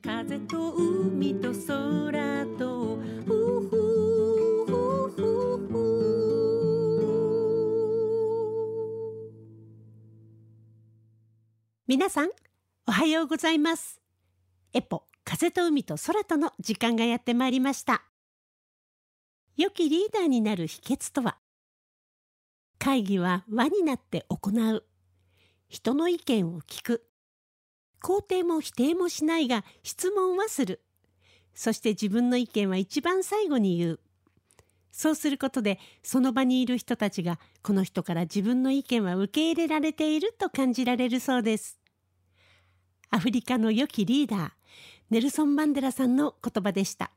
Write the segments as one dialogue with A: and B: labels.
A: 風と海と空と皆さんおはようございます。エポ風と海と空との時間がやってまいりました。良きリーダーになる秘訣とは？会議は輪になって行う。人の意見を聞く。肯定も否定もしないが質問はする。そして自分の意見は一番最後に言う。そうすることでその場にいる人たちがこの人から自分の意見は受け入れられていると感じられるそうです。アフリカの良きリーダーネルソン・マンデラさんの言葉でした。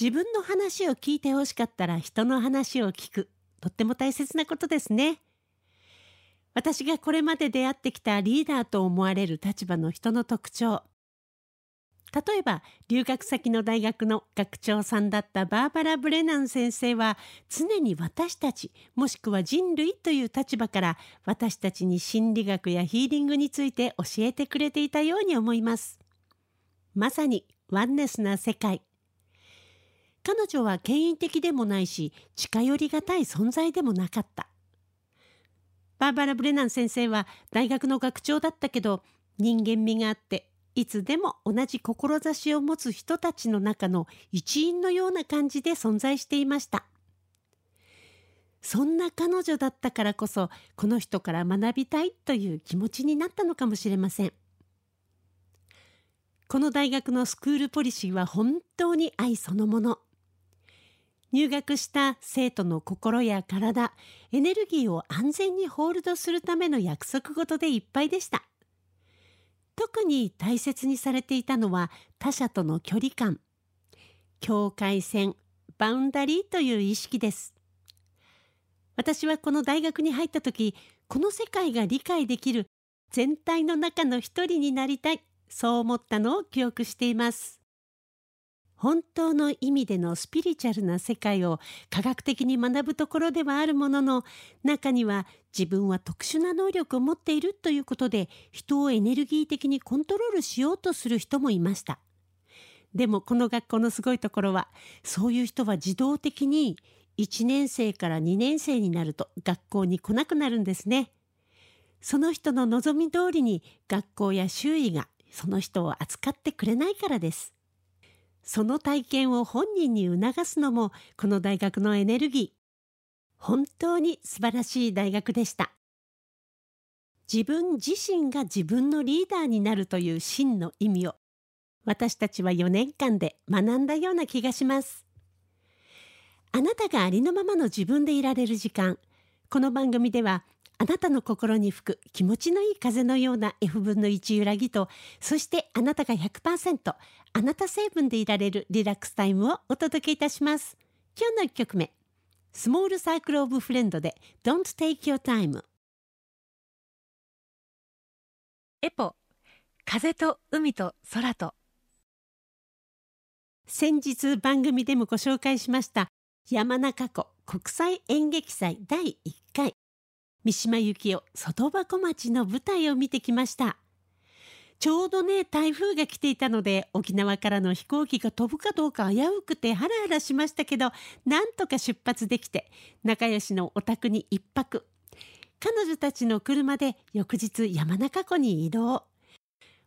A: 自分の話を聞いてほしかったら人の話を聞く。とっても大切なことですね。私がこれまで出会ってきたリーダーと思われる立場の人の特徴。例えば留学先の大学の学長さんだったバーバラ・ブレナン先生は常に私たちもしくは人類という立場から私たちに心理学やヒーリングについて教えてくれていたように思います。まさにワンネスな世界。彼女は権威的でもないし近寄りがたい存在でもなかった。バーバラ・ブレナン先生は大学の学長だったけど人間味があっていつでも同じ志を持つ人たちの中の一員のような感じで存在していました。そんな彼女だったからこそこの人から学びたいという気持ちになったのかもしれません。この大学のスクールポリシーは本当に愛そのもの。入学した生徒の心や体エネルギーを安全にホールドするための約束事でいっぱいでした。特に大切にされていたのは他者との距離感。境界線バウンダリーという意識です。私はこの大学に入った時この世界が理解できる全体の中の一人になりたい。そう思ったのを記憶しています。本当の意味でのスピリチュアルな世界を科学的に学ぶところではあるものの中には自分は特殊な能力を持っているということで人をエネルギー的にコントロールしようとする人もいました。でもこの学校のすごいところはそういう人は自動的に1年生から2年生になると学校に来なくなるんですね。その人の望み通りに学校や周囲がその人を扱ってくれないからです。その体験を本人に促すのもこの大学のエネルギー。本当に素晴らしい大学でした。自分自身が自分のリーダーになるという真の意味を私たちは4年間で学んだような気がします。あなたがありのままの自分でいられる時間。この番組ではあなたの心に吹く気持ちのいい風のような F 分の1揺らぎと、そしてあなたが100%あなた成分でいられるリラックスタイムをお届けいたします。今日の1曲目、スモールサークルオブフレンドで Don't Take Your Time。エポ、風と海と空と。先日番組でもご紹介しました山中湖国際演劇祭第1回三島由紀夫外箱町の舞台を見てきました。ちょうどね台風が来ていたので沖縄からの飛行機が飛ぶかどうか危うくてハラハラしましたけどなんとか出発できて仲良しのお宅に一泊。彼女たちの車で翌日山中湖に移動。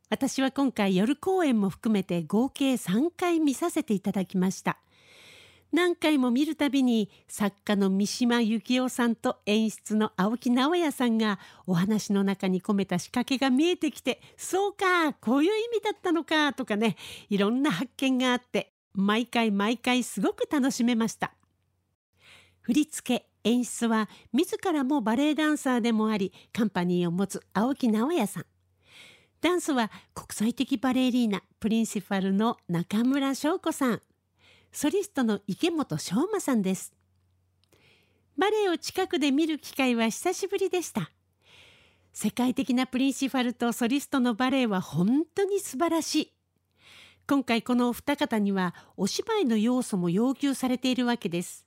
A: 私は今回夜公演も含めて合計3回見させていただきました。何回も見るたびに作家の三島由紀夫さんと演出の青木直也さんがお話の中に込めた仕掛けが見えてきてそうかこういう意味だったのかとかねいろんな発見があって毎回毎回すごく楽しめました。振り付け演出は自らもバレエダンサーでもありカンパニーを持つ青木直也さん。ダンスは国際的バレリーナプリンシパルの中村翔子さん。ソリストの池本昌馬さんです。バレエを近くで見る機会は久しぶりでした。世界的なプリンシファルとソリストのバレエは本当に素晴らしい。今回このお二方にはお芝居の要素も要求されているわけです。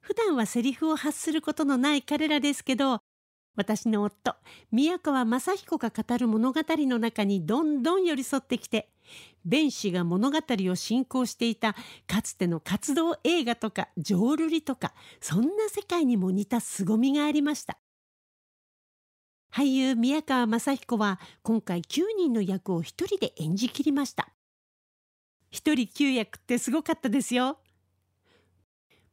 A: 普段はセリフを発することのない彼らですけど、私の夫宮川雅彦が語る物語の中にどんどん寄り添ってきて弁士が物語を進行していたかつての活動映画とか浄瑠璃とかそんな世界にも似た凄みがありました。俳優宮川雅彦は今回9人の役を一人で演じきりました。一人9役ってすごかったですよ。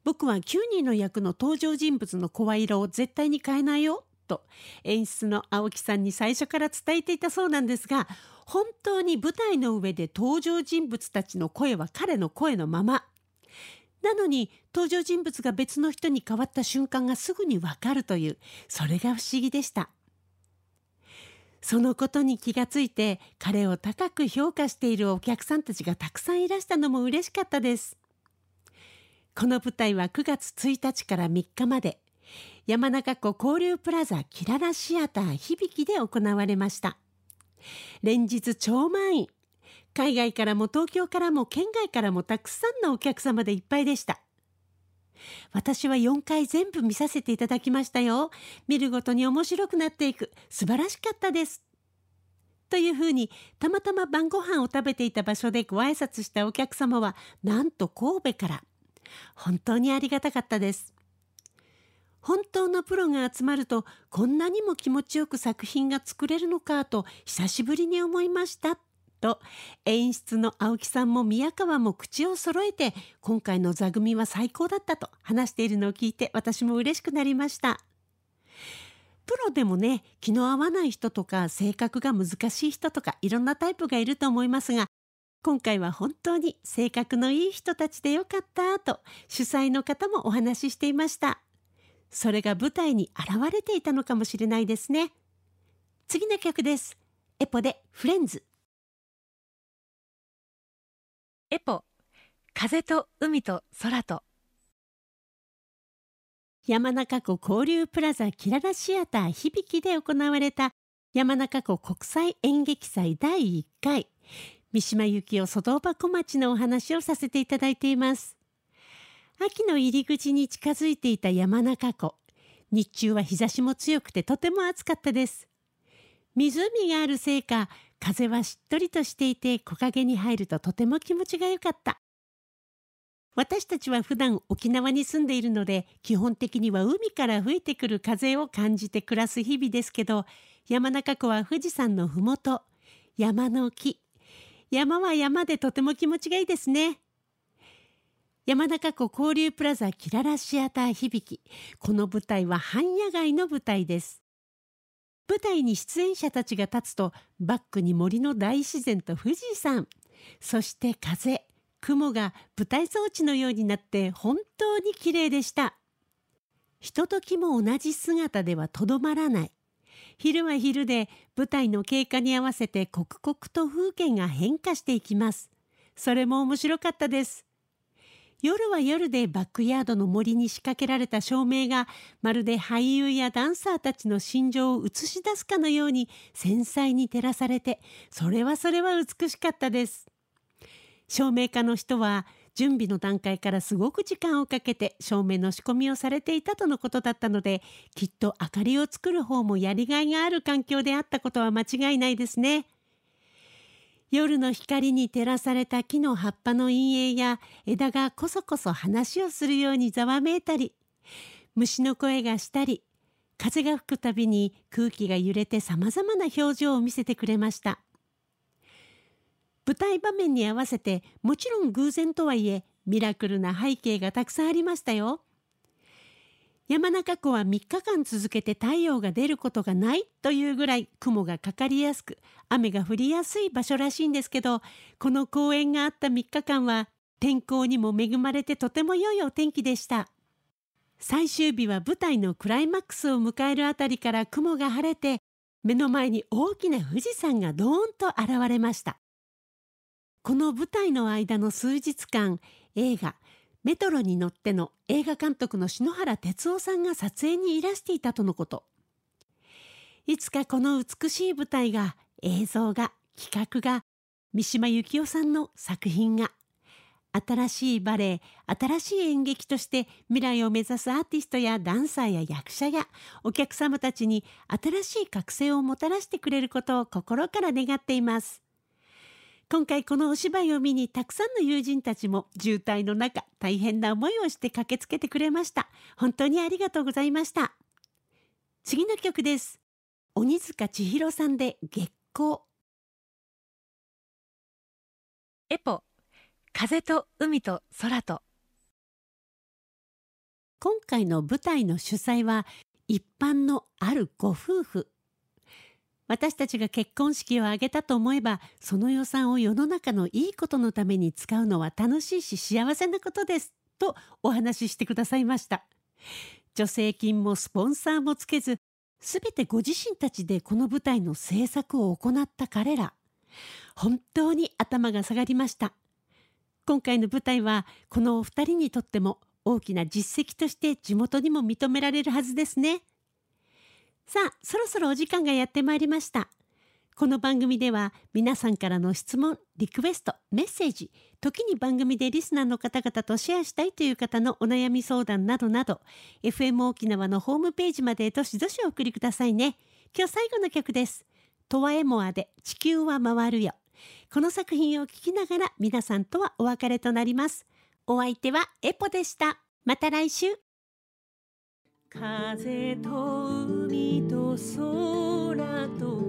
A: 僕は9人の役の登場人物の声色を絶対に変えないよ。と演出の青木さんに最初から伝えていたそうなんですが本当に舞台の上で登場人物たちの声は彼の声のまま。なのに登場人物が別の人に変わった瞬間がすぐにわかるというそれが不思議でした。そのことに気がついて彼を高く評価しているお客さんたちがたくさんいらしたのも嬉しかったです。この舞台は9月1日から3日まで。山中湖交流プラザキララシアター響で行われました。連日超満員。海外からも東京からも県外からもたくさんのお客様でいっぱいでした。私は4回全部見させていただきましたよ。見るごとに面白くなっていく。素晴らしかったです。というふうにたまたま晩ご飯を食べていた場所でご挨拶したお客様はなんと神戸から。本当にありがたかったです。本当のプロが集まるとこんなにも気持ちよく作品が作れるのかと久しぶりに思いましたと演出の青木さんも宮川も口を揃えて今回の座組は最高だったと話しているのを聞いて私も嬉しくなりました。プロでもね気の合わない人とか性格が難しい人とかいろんなタイプがいると思いますが今回は本当に性格のいい人たちでよかったと主催の方もお話ししていました。それが舞台に現れていたのかもしれないですね。次の曲です。エポでフレンズ。
B: エポ。風と海と空と。
A: 山中湖交流プラザキララシアター響で行われた山中湖国際演劇祭第1回。三島由紀夫外葉小町のお話をさせていただいています秋の入り口に近づいていた山中湖。日中は日差しも強くてとても暑かったです。湖があるせいか風はしっとりとしていて木陰に入るととても気持ちが良かった。私たちは普段沖縄に住んでいるので基本的には海から吹いてくる風を感じて暮らす日々ですけど山中湖は富士山のふもと山の木。山は山でとても気持ちがいいですね。山中湖交流プラザキララシアター響この舞台は半野外の舞台です。舞台に出演者たちが立つとバックに森の大自然と富士山。そして風雲が舞台装置のようになって本当に綺麗でした。ひとときも同じ姿ではとどまらない。昼は昼で舞台の経過に合わせて刻々と風景が変化していきます。それも面白かったです。夜は夜でバックヤードの森に仕掛けられた照明がまるで俳優やダンサーたちの心情を映し出すかのように繊細に照らされてそれはそれは美しかったです照明家の人は準備の段階からすごく時間をかけて照明の仕込みをされていたとのことだったのできっと明かりを作る方もやりがいがある環境であったことは間違いないですね。夜の光に照らされた木の葉っぱの陰影や枝がこそこそ話をするようにざわめいたり虫の声がしたり風が吹くたびに空気が揺れてさまざまな表情を見せてくれました。舞台場面に合わせてもちろん偶然とはいえミラクルな背景がたくさんありましたよ。山中湖は3日間続けて太陽が出ることがないというぐらい雲がかかりやすく雨が降りやすい場所らしいんですけどこの公演があった3日間は天候にも恵まれてとても良いお天気でした。最終日は舞台のクライマックスを迎えるあたりから雲が晴れて目の前に大きな富士山がドーンと現れました。この舞台の間の数日間映画メトロに乗っての映画監督の篠原哲夫さんが撮影にいらしていたとのこと。いつかこの美しい舞台が映像が企画が三島由紀夫さんの作品が新しいバレエ新しい演劇として未来を目指すアーティストやダンサーや役者やお客様たちに新しい覚醒をもたらしてくれることを心から願っています。今回このお芝居を見にたくさんの友人たちも渋滞の中大変な思いをして駆けつけてくれました。本当にありがとうございました。次の曲です。鬼塚千尋さんで月光。
B: エポ。風と海と空と。
A: 今回の舞台の主催は一般のあるご夫婦私たちが結婚式を挙げたと思えばその予算を世の中のいいことのために使うのは楽しいし幸せなことですとお話ししてくださいました。助成金もスポンサーもつけずすべてご自身たちでこの舞台の制作を行った彼ら。本当に頭が下がりました。今回の舞台はこのお二人にとっても大きな実績として地元にも認められるはずですね。さあそろそろお時間がやってまいりました。この番組では皆さんからの質問リクエストメッセージ時に番組でリスナーの方々とシェアしたいという方のお悩み相談などなど FM 沖縄のホームページまでどしどしお送りくださいね。今日最後の曲です。トワエモアで地球は回るよ。この作品を聴きながら皆さんとはお別れとなります。お相手はエポでした。また来週。風と海と空と